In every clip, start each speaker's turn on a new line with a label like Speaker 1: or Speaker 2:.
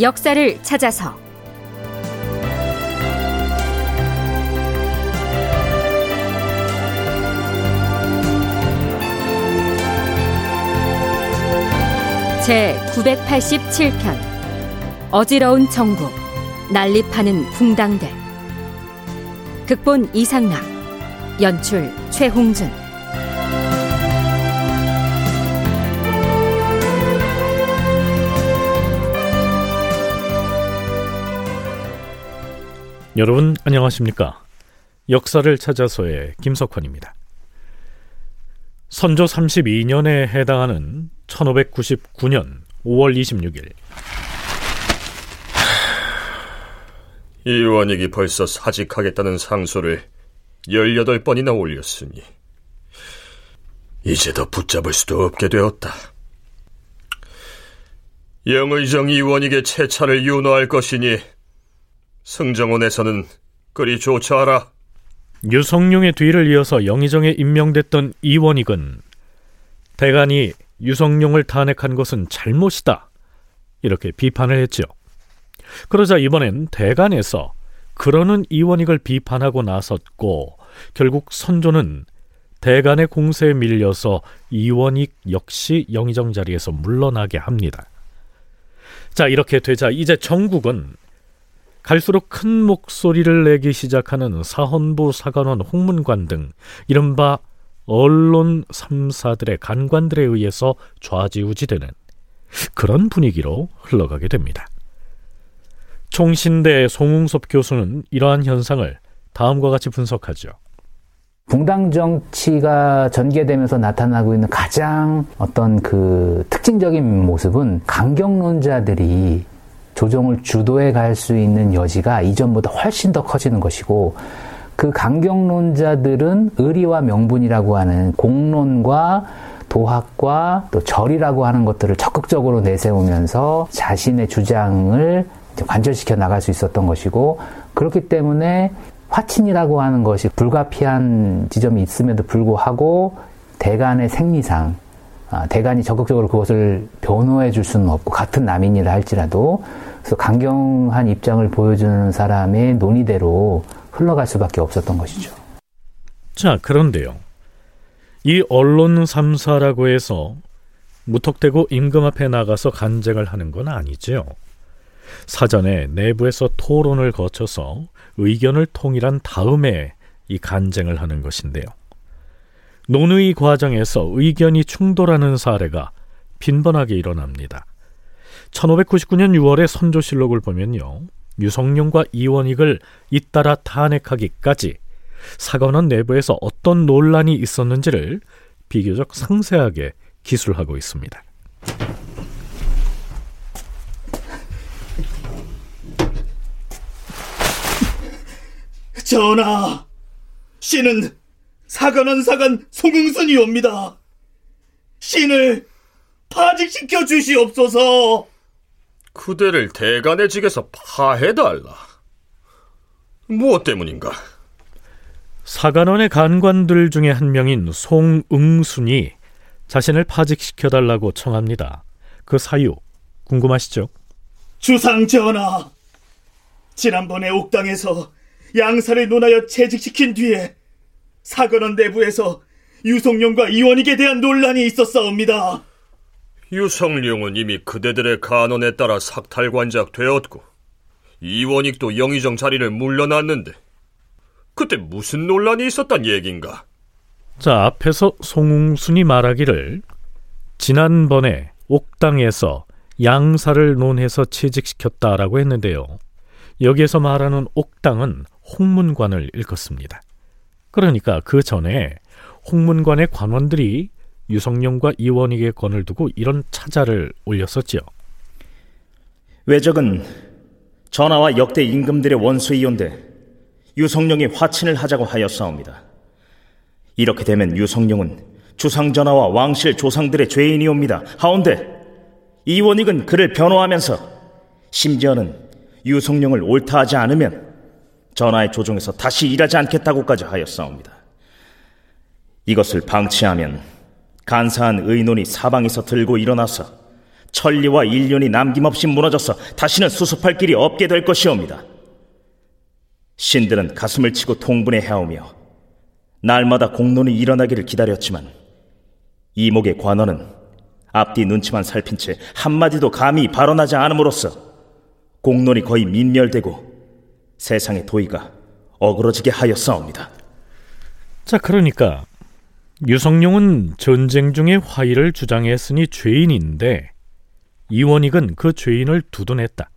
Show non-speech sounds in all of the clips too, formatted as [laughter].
Speaker 1: 역사를 찾아서. 제 987편. 어지러운 정국 난립하는 궁당들. 극본 이상락 연출 최홍준
Speaker 2: 여러분 안녕하십니까? 역사를 찾아서의 김석환입니다. 선조 32년에 해당하는 1599년 5월 26일
Speaker 3: 이원익이 벌써 사직하겠다는 상소를 18번이나 올렸으니 이제 더 붙잡을 수도 없게 되었다. 영의정 이원익의 채차를 윤호할 것이니 승정원에서는 그리 조처하라.
Speaker 2: 유성룡의 뒤를 이어서 영의정에 임명됐던 이원익은 대간이 유성룡을 탄핵한 것은 잘못이다. 이렇게 비판을 했죠. 그러자 이번엔 대간에서 그러는 이원익을 비판하고 나섰고 결국 선조는 대간의 공세에 밀려서 이원익 역시 영의정 자리에서 물러나게 합니다. 자, 이렇게 되자 이제 정국은 갈수록 큰 목소리를 내기 시작하는 사헌부 사관원 홍문관 등 이른바 언론 3사들의 간관들에 의해서 좌지우지되는 그런 분위기로 흘러가게 됩니다. 총신대 송웅섭 교수는 이러한 현상을 다음과 같이 분석하죠.
Speaker 4: 붕당 정치가 전개되면서 나타나고 있는 가장 어떤 그 특징적인 모습은 강경론자들이 조정을 주도해 갈 수 있는 여지가 이전보다 훨씬 더 커지는 것이고 그 강경론자들은 의리와 명분이라고 하는 공론과 도학과 또 절이라고 하는 것들을 적극적으로 내세우면서 자신의 주장을 관철시켜 나갈 수 있었던 것이고 그렇기 때문에 화친이라고 하는 것이 불가피한 지점이 있음에도 불구하고 대간의 생리상 아, 대간이 적극적으로 그것을 변호해 줄 수는 없고 같은 남인이라 할지라도 그래서 강경한 입장을 보여주는 사람의 논의대로 흘러갈 수밖에 없었던 것이죠.
Speaker 2: 자, 그런데요. 이 언론 3사라고 해서 무턱대고 임금 앞에 나가서 간쟁을 하는 건 아니죠. 사전에 내부에서 토론을 거쳐서 의견을 통일한 다음에 이 간쟁을 하는 것인데요. 논의 과정에서 의견이 충돌하는 사례가 빈번하게 일어납니다. 1599년 6월의 선조실록을 보면요. 유성룡과 이원익을 잇따라 탄핵하기까지 사관원 내부에서 어떤 논란이 있었는지를 비교적 상세하게 기술하고 있습니다.
Speaker 5: 전하, 신은 사관원 사관 송응순이옵니다. 신을 파직시켜 주시옵소서.
Speaker 3: 그대를 대간의 직에서 파해달라. 무엇 때문인가?
Speaker 2: 사관원의 간관들 중에 한 명인 송응순이 자신을 파직시켜달라고 청합니다. 그 사유 궁금하시죠?
Speaker 5: 주상 전하, 지난번에 옥당에서 양사를 논하여 채직시킨 뒤에 사관원 내부에서 유성룡과 이원익에 대한 논란이 있었사옵니다.
Speaker 3: 유성룡은 이미 그대들의 간언에 따라 삭탈관작 되었고 이원익도 영의정 자리를 물러났는데 그때 무슨 논란이 있었단 얘긴가?
Speaker 2: 자, 앞에서 송웅순이 말하기를 지난번에 옥당에서 양사를 논해서 취직시켰다라고 했는데요. 여기에서 말하는 옥당은 홍문관을 일컫습니다. 그러니까 그 전에 홍문관의 관원들이 유성룡과 이원익의 권을 두고 이런 차자를 올렸었지요.
Speaker 6: 외적은 전하와 역대 임금들의 원수이온데 유성룡이 화친을 하자고 하였사옵니다. 이렇게 되면 유성룡은 주상 전하와 왕실 조상들의 죄인이옵니다. 하운데 이원익은 그를 변호하면서 심지어는 유성룡을 옳다하지 않으면 전하의 조종에서 다시 일하지 않겠다고까지 하였사옵니다. 이것을 방치하면 간사한 의논이 사방에서 들고 일어나서 천리와 인륜이 남김없이 무너져서 다시는 수습할 길이 없게 될 것이옵니다. 신들은 가슴을 치고 통분해 해오며 날마다 공론이 일어나기를 기다렸지만 이목의 관원은 앞뒤 눈치만 살핀 채 한마디도 감히 발언하지 않음으로써 공론이 거의 민멸되고 세상의 도의가 어그러지게 하였사옵니다.
Speaker 2: 자, 그러니까 유성룡은 전쟁 중에 화의를 주장했으니 죄인인데 이원익은 그 죄인을 두둔했다.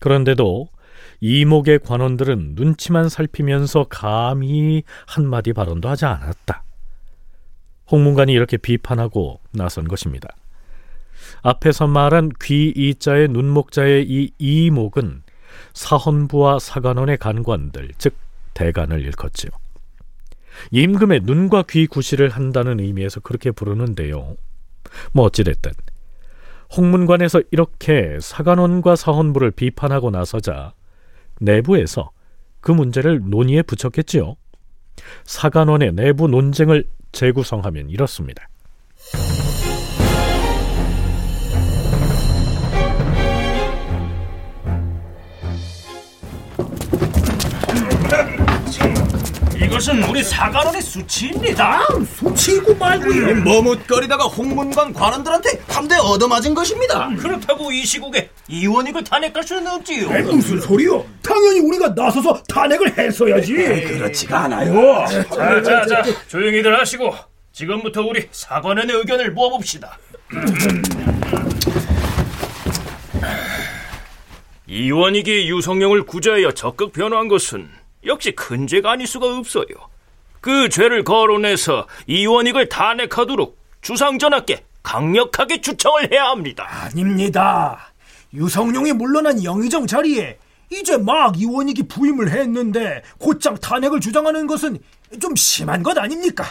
Speaker 2: 그런데도 이목의 관원들은 눈치만 살피면서 감히 한마디 발언도 하지 않았다. 홍문관이 이렇게 비판하고 나선 것입니다. 앞에서 말한 귀이자의 눈목자의 이 이목은 사헌부와 사관원의 간관들, 즉 대간을 일컫지요. 임금의 눈과 귀 구실을 한다는 의미에서 그렇게 부르는데요. 뭐 어찌됐든 홍문관에서 이렇게 사관원과 사헌부를 비판하고 나서자 내부에서 그 문제를 논의에 붙였겠지요. 사관원의 내부 논쟁을 재구성하면 이렇습니다.
Speaker 7: 이것은 우리 사관원의 수치입니다.
Speaker 8: 수치고 말고 머뭇거리다가 홍문관 관원들한테 한대 얻어맞은 것입니다.
Speaker 7: 그렇다고 이 시국에 이원익을 탄핵할 수는 없지요.
Speaker 8: 에이, 무슨 소리요? 당연히 우리가 나서서 탄핵을 했어야지. 그렇지가 않아요.
Speaker 7: 자, 자, 자, 조용히들 하시고 지금부터 우리 사관원의 의견을 모아봅시다. 이원익이 유성룡을 구제하여 적극 변호한 것은 역시 큰 죄가 아닐 수가 없어요. 그 죄를 거론해서 이원익을 탄핵하도록 주상전하께 강력하게 추청을 해야 합니다.
Speaker 8: 아닙니다. 유성룡이 물러난 영의정 자리에 이제 막 이원익이 부임을 했는데 곧장 탄핵을 주장하는 것은 좀 심한 것 아닙니까?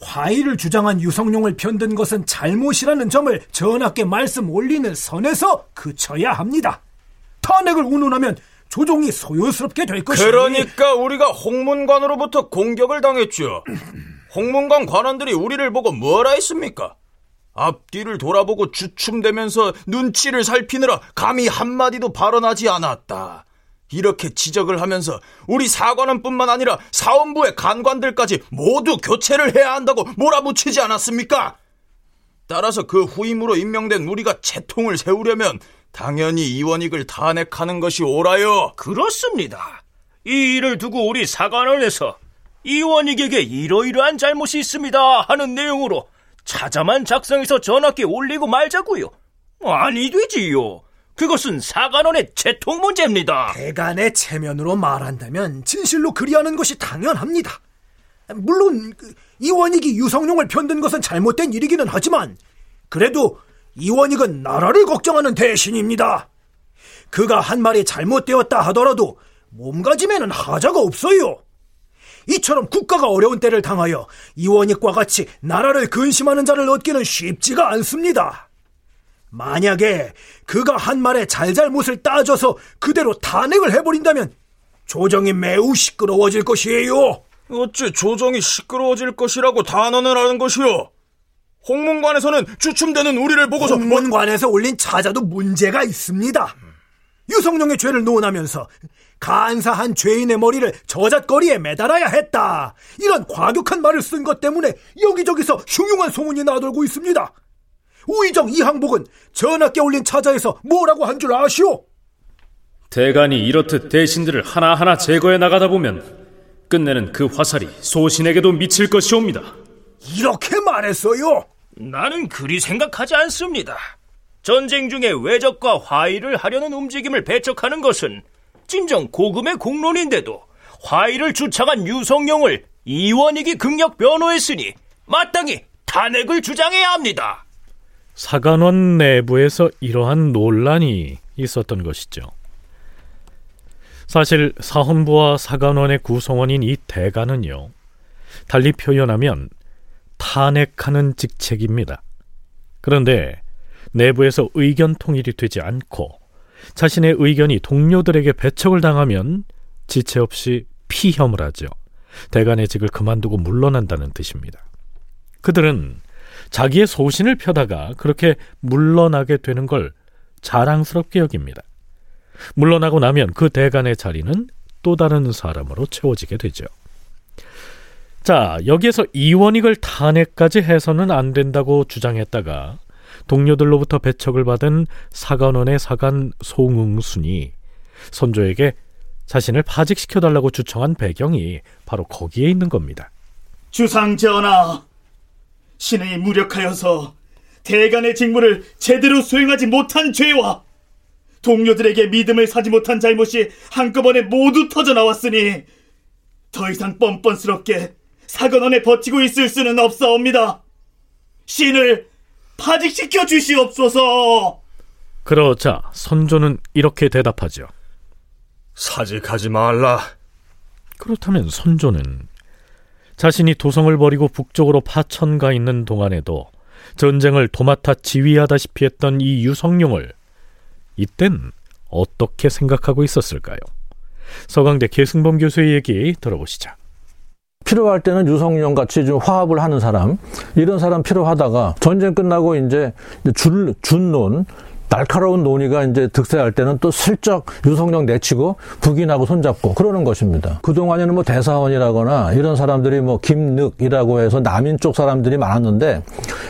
Speaker 8: 화의를 주장한 유성룡을 편든 것은 잘못이라는 점을 전하께 말씀 올리는 선에서 그쳐야 합니다. 탄핵을 운운하면 조종이 소요스럽게 될 것이니
Speaker 9: 그러니까 우리가 홍문관으로부터 공격을 당했죠. [clears throat] 홍문관 관원들이 우리를 보고 뭐라 했습니까? 앞뒤를 돌아보고 주춤대면서 눈치를 살피느라 감히 한마디도 발언하지 않았다. 이렇게 지적을 하면서 우리 사관원뿐만 아니라 사원부의 간관들까지 모두 교체를 해야 한다고 몰아붙이지 않았습니까? 따라서 그 후임으로 임명된 우리가 채통을 세우려면 당연히 이원익을 탄핵하는 것이 옳아요.
Speaker 7: 그렇습니다. 이 일을 두고 우리 사관원에서 이원익에게 이러이러한 잘못이 있습니다 하는 내용으로 차자만 작성해서 전학께 올리고 말자고요. 아니 되지요. 그것은 사관원의 채통 문제입니다.
Speaker 8: 대간의 체면으로 말한다면 진실로 그리하는 것이 당연합니다. 물론 그 이원익이 유성룡을 편든 것은 잘못된 일이기는 하지만 그래도 이원익은 나라를 걱정하는 대신입니다. 그가 한 말이 잘못되었다 하더라도 몸가짐에는 하자가 없어요. 이처럼 국가가 어려운 때를 당하여 이원익과 같이 나라를 근심하는 자를 얻기는 쉽지가 않습니다. 만약에 그가 한 말에 잘잘못을 따져서 그대로 탄핵을 해버린다면 조정이 매우 시끄러워질 것이에요.
Speaker 9: 어째 조정이 시끄러워질 것이라고 단언을 하는 것이오? 홍문관에서는 주춤되는 우리를 보고서
Speaker 8: 홍문관에서 올린 차자도 문제가 있습니다. 유성룡의 죄를 논하면서 간사한 죄인의 머리를 저잣거리에 매달아야 했다. 이런 과격한 말을 쓴 것 때문에 여기저기서 흉흉한 소문이 나돌고 있습니다. 우의정 이항복은 전하께 올린 차자에서 뭐라고 한 줄 아시오?
Speaker 10: 대간이 이렇듯 대신들을 하나하나 제거해 나가다 보면 끝내는 그 화살이 소신에게도 미칠 것이옵니다.
Speaker 8: 이렇게 말했어요.
Speaker 7: 나는 그리 생각하지 않습니다. 전쟁 중에 외적과 화의를 하려는 움직임을 배척하는 것은 진정 고금의 공론인데도 화의를 주창한 유성룡을 이원익이 극력 변호했으니 마땅히 탄핵을 주장해야 합니다.
Speaker 2: 사관원 내부에서 이러한 논란이 있었던 것이죠. 사실 사헌부와 사관원의 구성원인 이 대가는요, 달리 표현하면 탄핵하는 직책입니다. 그런데 내부에서 의견 통일이 되지 않고 자신의 의견이 동료들에게 배척을 당하면 지체 없이 피혐을 하죠. 대간의 직을 그만두고 물러난다는 뜻입니다. 그들은 자기의 소신을 펴다가 그렇게 물러나게 되는 걸 자랑스럽게 여깁니다. 물러나고 나면 그 대간의 자리는 또 다른 사람으로 채워지게 되죠. 자, 여기에서 이원익을 탄핵까지 해서는 안 된다고 주장했다가 동료들로부터 배척을 받은 사관원의 사관 송응순이 선조에게 자신을 파직시켜달라고 주청한 배경이 바로 거기에 있는 겁니다.
Speaker 5: 주상 전하, 신의 무력하여서 대간의 직무를 제대로 수행하지 못한 죄와 동료들에게 믿음을 사지 못한 잘못이 한꺼번에 모두 터져 나왔으니 더 이상 뻔뻔스럽게 사건원에 버티고 있을 수는 없사옵니다. 신을 파직시켜 주시옵소서.
Speaker 2: 그러자 선조는 이렇게 대답하죠.
Speaker 3: 사직하지 말라.
Speaker 2: 그렇다면 선조는 자신이 도성을 버리고 북쪽으로 파천 가 있는 동안에도 전쟁을 도맡아 지휘하다시피 했던 이 유성룡을 이땐 어떻게 생각하고 있었을까요? 서강대 계승범 교수의 얘기 들어보시죠.
Speaker 11: 필요할 때는 유성룡 같이 좀 화합을 하는 사람 이런 사람 필요하다가 전쟁 끝나고 이제 줄 준론 날카로운 논의가 이제 득세할 때는 또 슬쩍 유성룡 내치고 북인하고 손잡고 그러는 것입니다. 그동안에는 뭐 대사원이라거나 이런 사람들이 뭐 김늑이라고 해서 남인 쪽 사람들이 많았는데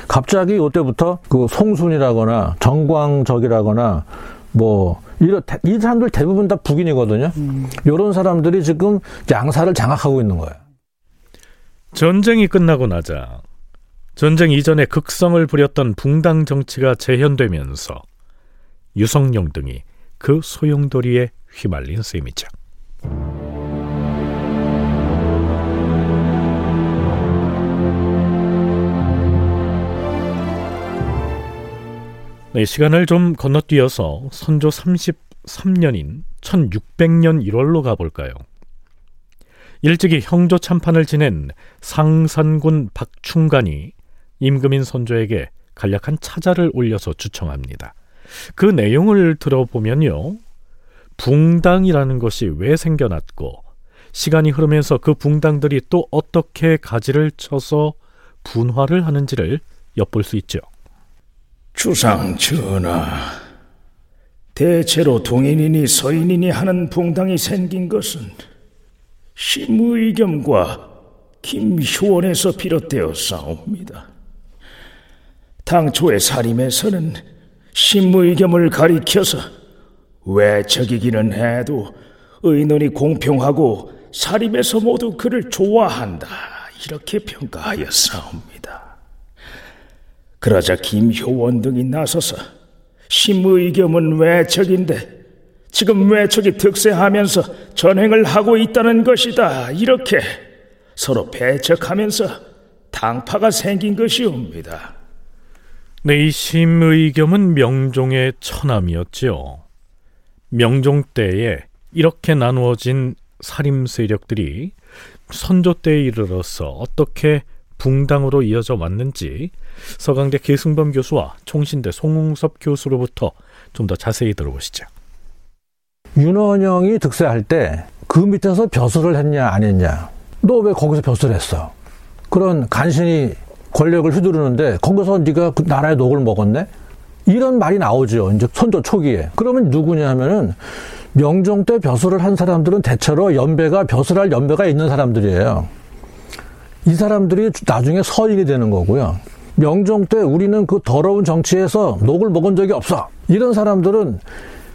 Speaker 11: 갑자기 이때부터 그 송순이라거나 정광적이라거나 뭐 이런 이 사람들 대부분 다 북인이거든요. 음. 이런 사람들이 지금 양사를 장악하고 있는 거예요.
Speaker 2: 전쟁이 끝나고 나자 전쟁 이전에 극성을 부렸던 붕당 정치가 재현되면서 유성룡 등이 그 소용돌이에 휘말린 셈이죠. 네, 시간을 좀 건너뛰어서 선조 33년인 1600년 1월로 가볼까요? 일찍이 형조 참판을 지낸 상산군 박충간이 임금인 선조에게 간략한 차자를 올려서 주청합니다. 그 내용을 들어보면요. 붕당이라는 것이 왜 생겨났고 시간이 흐르면서 그 붕당들이 또 어떻게 가지를 쳐서 분화를 하는지를 엿볼 수 있죠.
Speaker 12: 주상 전하, 대체로 동인이니 서인이니 하는 붕당이 생긴 것은 심의겸과 김효원에서 비롯되어 싸웁니다. 당초의 사림에서는 신무의겸을 가리켜서 외척이기는 해도 의논이 공평하고 사림에서 모두 그를 좋아한다 이렇게 평가하였사옵니다. 그러자 김효원 등이 나서서 신무의겸은 외척인데 지금 외척이 득세하면서 전횡을 하고 있다는 것이다 이렇게 서로 배척하면서 당파가 생긴 것이옵니다.
Speaker 2: 네, 이 심의겸은 명종의 처남이었지요. 명종 때에 이렇게 나누어진 살림 세력들이 선조 때에 이르러서 어떻게 붕당으로 이어져 왔는지 서강대 계승범 교수와 총신대 송웅섭 교수로부터 좀 더 자세히 들어보시죠.
Speaker 11: 윤원영이 득세할 때 그 밑에서 벼슬을 했냐 안 했냐 너 왜 거기서 벼슬 했어 그런 간신히 권력을 휘두르는데 거기서 네가 그 나라의 녹을 먹었네? 이런 말이 나오죠. 이제 선조 초기에. 그러면 누구냐 하면은 명종 때 벼슬을 한 사람들은 대체로 연배가 벼슬할 연배가 있는 사람들이에요. 이 사람들이 나중에 서인이 되는 거고요. 명종 때 우리는 그 더러운 정치에서 녹을 먹은 적이 없어. 이런 사람들은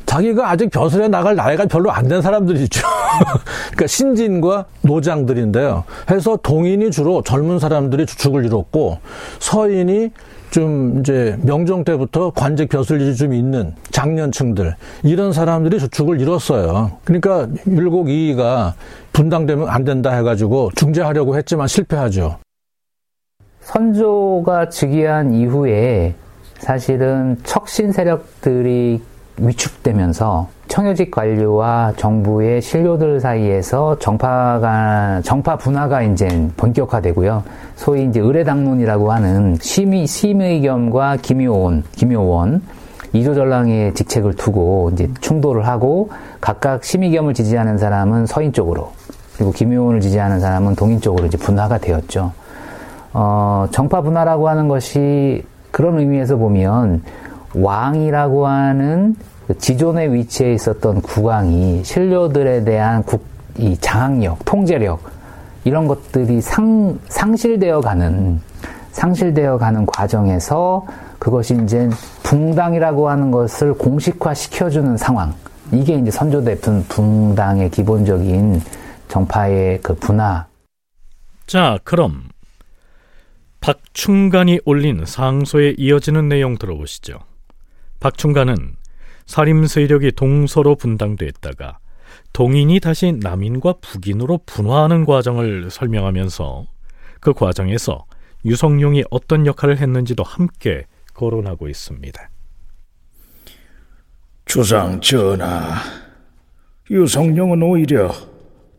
Speaker 11: 자기가 아직 벼슬에 나갈 나이가 별로 안 된 사람들이죠. [laughs] 그러니까 신진과 노장들인데요. 해서 동인이 주로 젊은 사람들이 주축을 이뤘고 서인이 좀 이제 명종 때부터 관직 벼슬이 좀 있는 장년층들 이런 사람들이 주축을 이뤘어요. 그러니까 율곡 이이가 분당되면 안 된다 해가지고 중재하려고 했지만 실패하죠.
Speaker 4: 선조가 즉위한 이후에 사실은 척신 세력들이 위축되면서 청요직 관료와 정부의 신료들 사이에서 정파가 정파 분화가 이제 본격화되고요. 소위 이제 의례당론이라고 하는 심의 심의겸과 김효원, 김효원 이조전랑의 직책을 두고 이제 충돌을 하고 각각 심의겸을 지지하는 사람은 서인 쪽으로 그리고 김효원을 지지하는 사람은 동인 쪽으로 이제 분화가 되었죠. 어, 정파 분화라고 하는 것이 그런 의미에서 보면 왕이라고 하는 그 지존의 위치에 있었던 국왕이 신료들에 대한 국, 이 장악력, 통제력 이런 것들이 상, 상실되어 가는 상실되어 가는 과정에서 그것이 이제 붕당이라고 하는 것을 공식화 시켜주는 상황. 이게 이제 선조대 붕당의 기본적인 정파의 그 분화.
Speaker 2: 자, 그럼 박충간이 올린 상소에 이어지는 내용 들어보시죠. 박충간은 사림 세력이 동서로 분당됐다가 동인이 다시 남인과 북인으로 분화하는 과정을 설명하면서 그 과정에서 유성룡이 어떤 역할을 했는지도 함께 거론하고 있습니다.
Speaker 12: 주상 전하, 유성룡은 오히려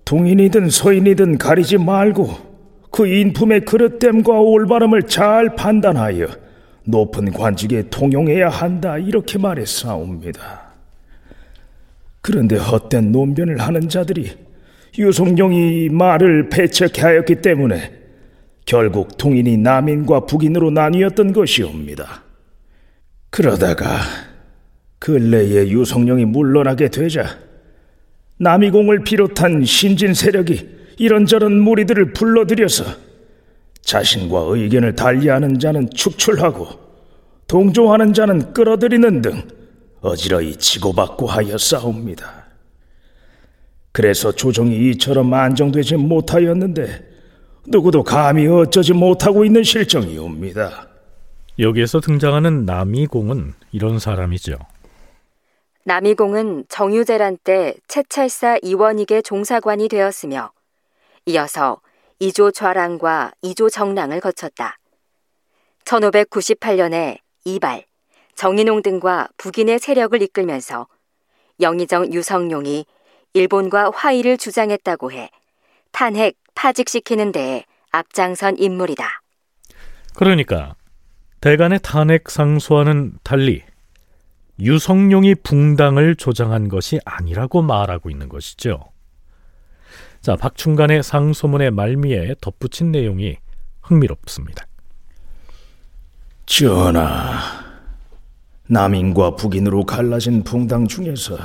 Speaker 12: 동인이든 서인이든 가리지 말고 그 인품의 그릇됨과 올바름을 잘 판단하여 높은 관직에 통용해야 한다 이렇게 말했사옵니다. 그런데 헛된 논변을 하는 자들이 유성룡이 말을 배척하였기 때문에 결국 통인이 남인과 북인으로 나뉘었던 것이옵니다. 그러다가 근래에 유성룡이 물러나게 되자 남이공을 비롯한 신진 세력이 이런저런 무리들을 불러들여서 자신과 의견을 달리하는 자는 축출하고 동조하는 자는 끌어들이는 등 어지러이 치고받고 하여 싸웁니다. 그래서 조정이 이처럼 안정되지 못하였는데 누구도 감히 어쩌지 못하고 있는 실정이옵니다.
Speaker 2: 여기에서 등장하는 남이공은 이런 사람이죠.
Speaker 1: 남이공은 정유재란 때 채찰사 이원익의 종사관이 되었으며 이어서 이조 좌랑과 이조 정랑을 거쳤다. 1598년에 이발, 정인홍 등과 북인의 세력을 이끌면서 영의정 유성룡이 일본과 화의를 주장했다고 해 탄핵, 파직시키는 데에 앞장선 인물이다.
Speaker 2: 그러니까 대간의 탄핵 상소와는 달리 유성룡이 붕당을 조장한 것이 아니라고 말하고 있는 것이죠. 자, 박충간의 상소문의 말미에 덧붙인 내용이 흥미롭습니다.
Speaker 12: 전하, 남인과 북인으로 갈라진 붕당 중에서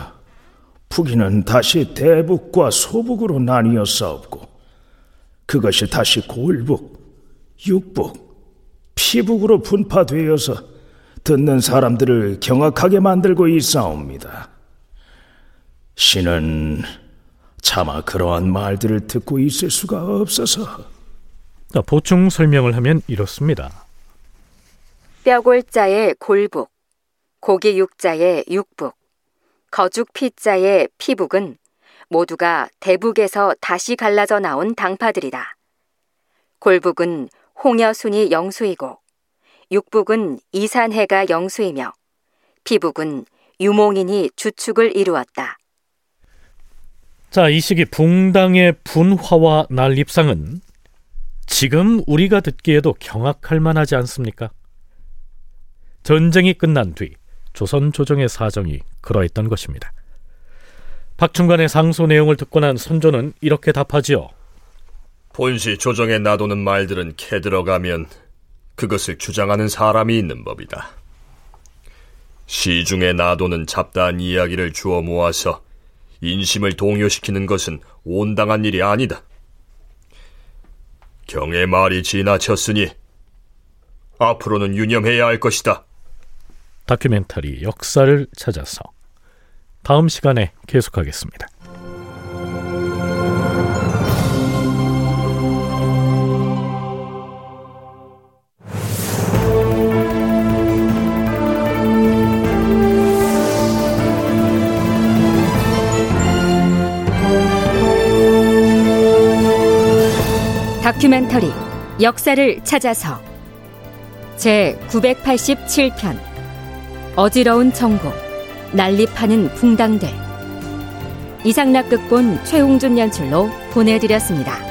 Speaker 12: 북인은 다시 대북과 소북으로 나뉘어 싸웠고 그것이 다시 골북, 육북, 피북으로 분파되어서 듣는 사람들을 경악하게 만들고 있사옵니다. 신은 차마 그러한 말들을 듣고 있을 수가 없어서.
Speaker 2: 자, 보충 설명을 하면 이렇습니다.
Speaker 1: 뼈골자의 골북, 고기 육자의 육북, 거죽 피자의 피북은 모두가 대북에서 다시 갈라져 나온 당파들이다. 골북은 홍여순이 영수이고, 육북은 이산해가 영수이며, 피북은 유몽인이 주축을 이루었다.
Speaker 2: 자, 이 시기 붕당의 분화와 난립상은 지금 우리가 듣기에도 경악할 만하지 않습니까? 전쟁이 끝난 뒤 조선 조정의 사정이 그러했던 것입니다. 박충관의 상소 내용을 듣고 난 선조는 이렇게 답하지요.
Speaker 3: 본시 조정에 놔두는 말들은 캐 들어가면 그것을 주장하는 사람이 있는 법이다. 시중에 놔두는 잡다한 이야기를 주워 모아서 인심을 동요시키는 것은 온당한 일이 아니다. 경의 말이 지나쳤으니 앞으로는 유념해야 할 것이다.
Speaker 2: 다큐멘터리 역사를 찾아서 다음 시간에 계속하겠습니다.
Speaker 1: 다큐멘터리 역사를 찾아서 제 987편 어지러운 정국 난립하는 붕당대 이상락 극본 최홍준 연출로 보내드렸습니다.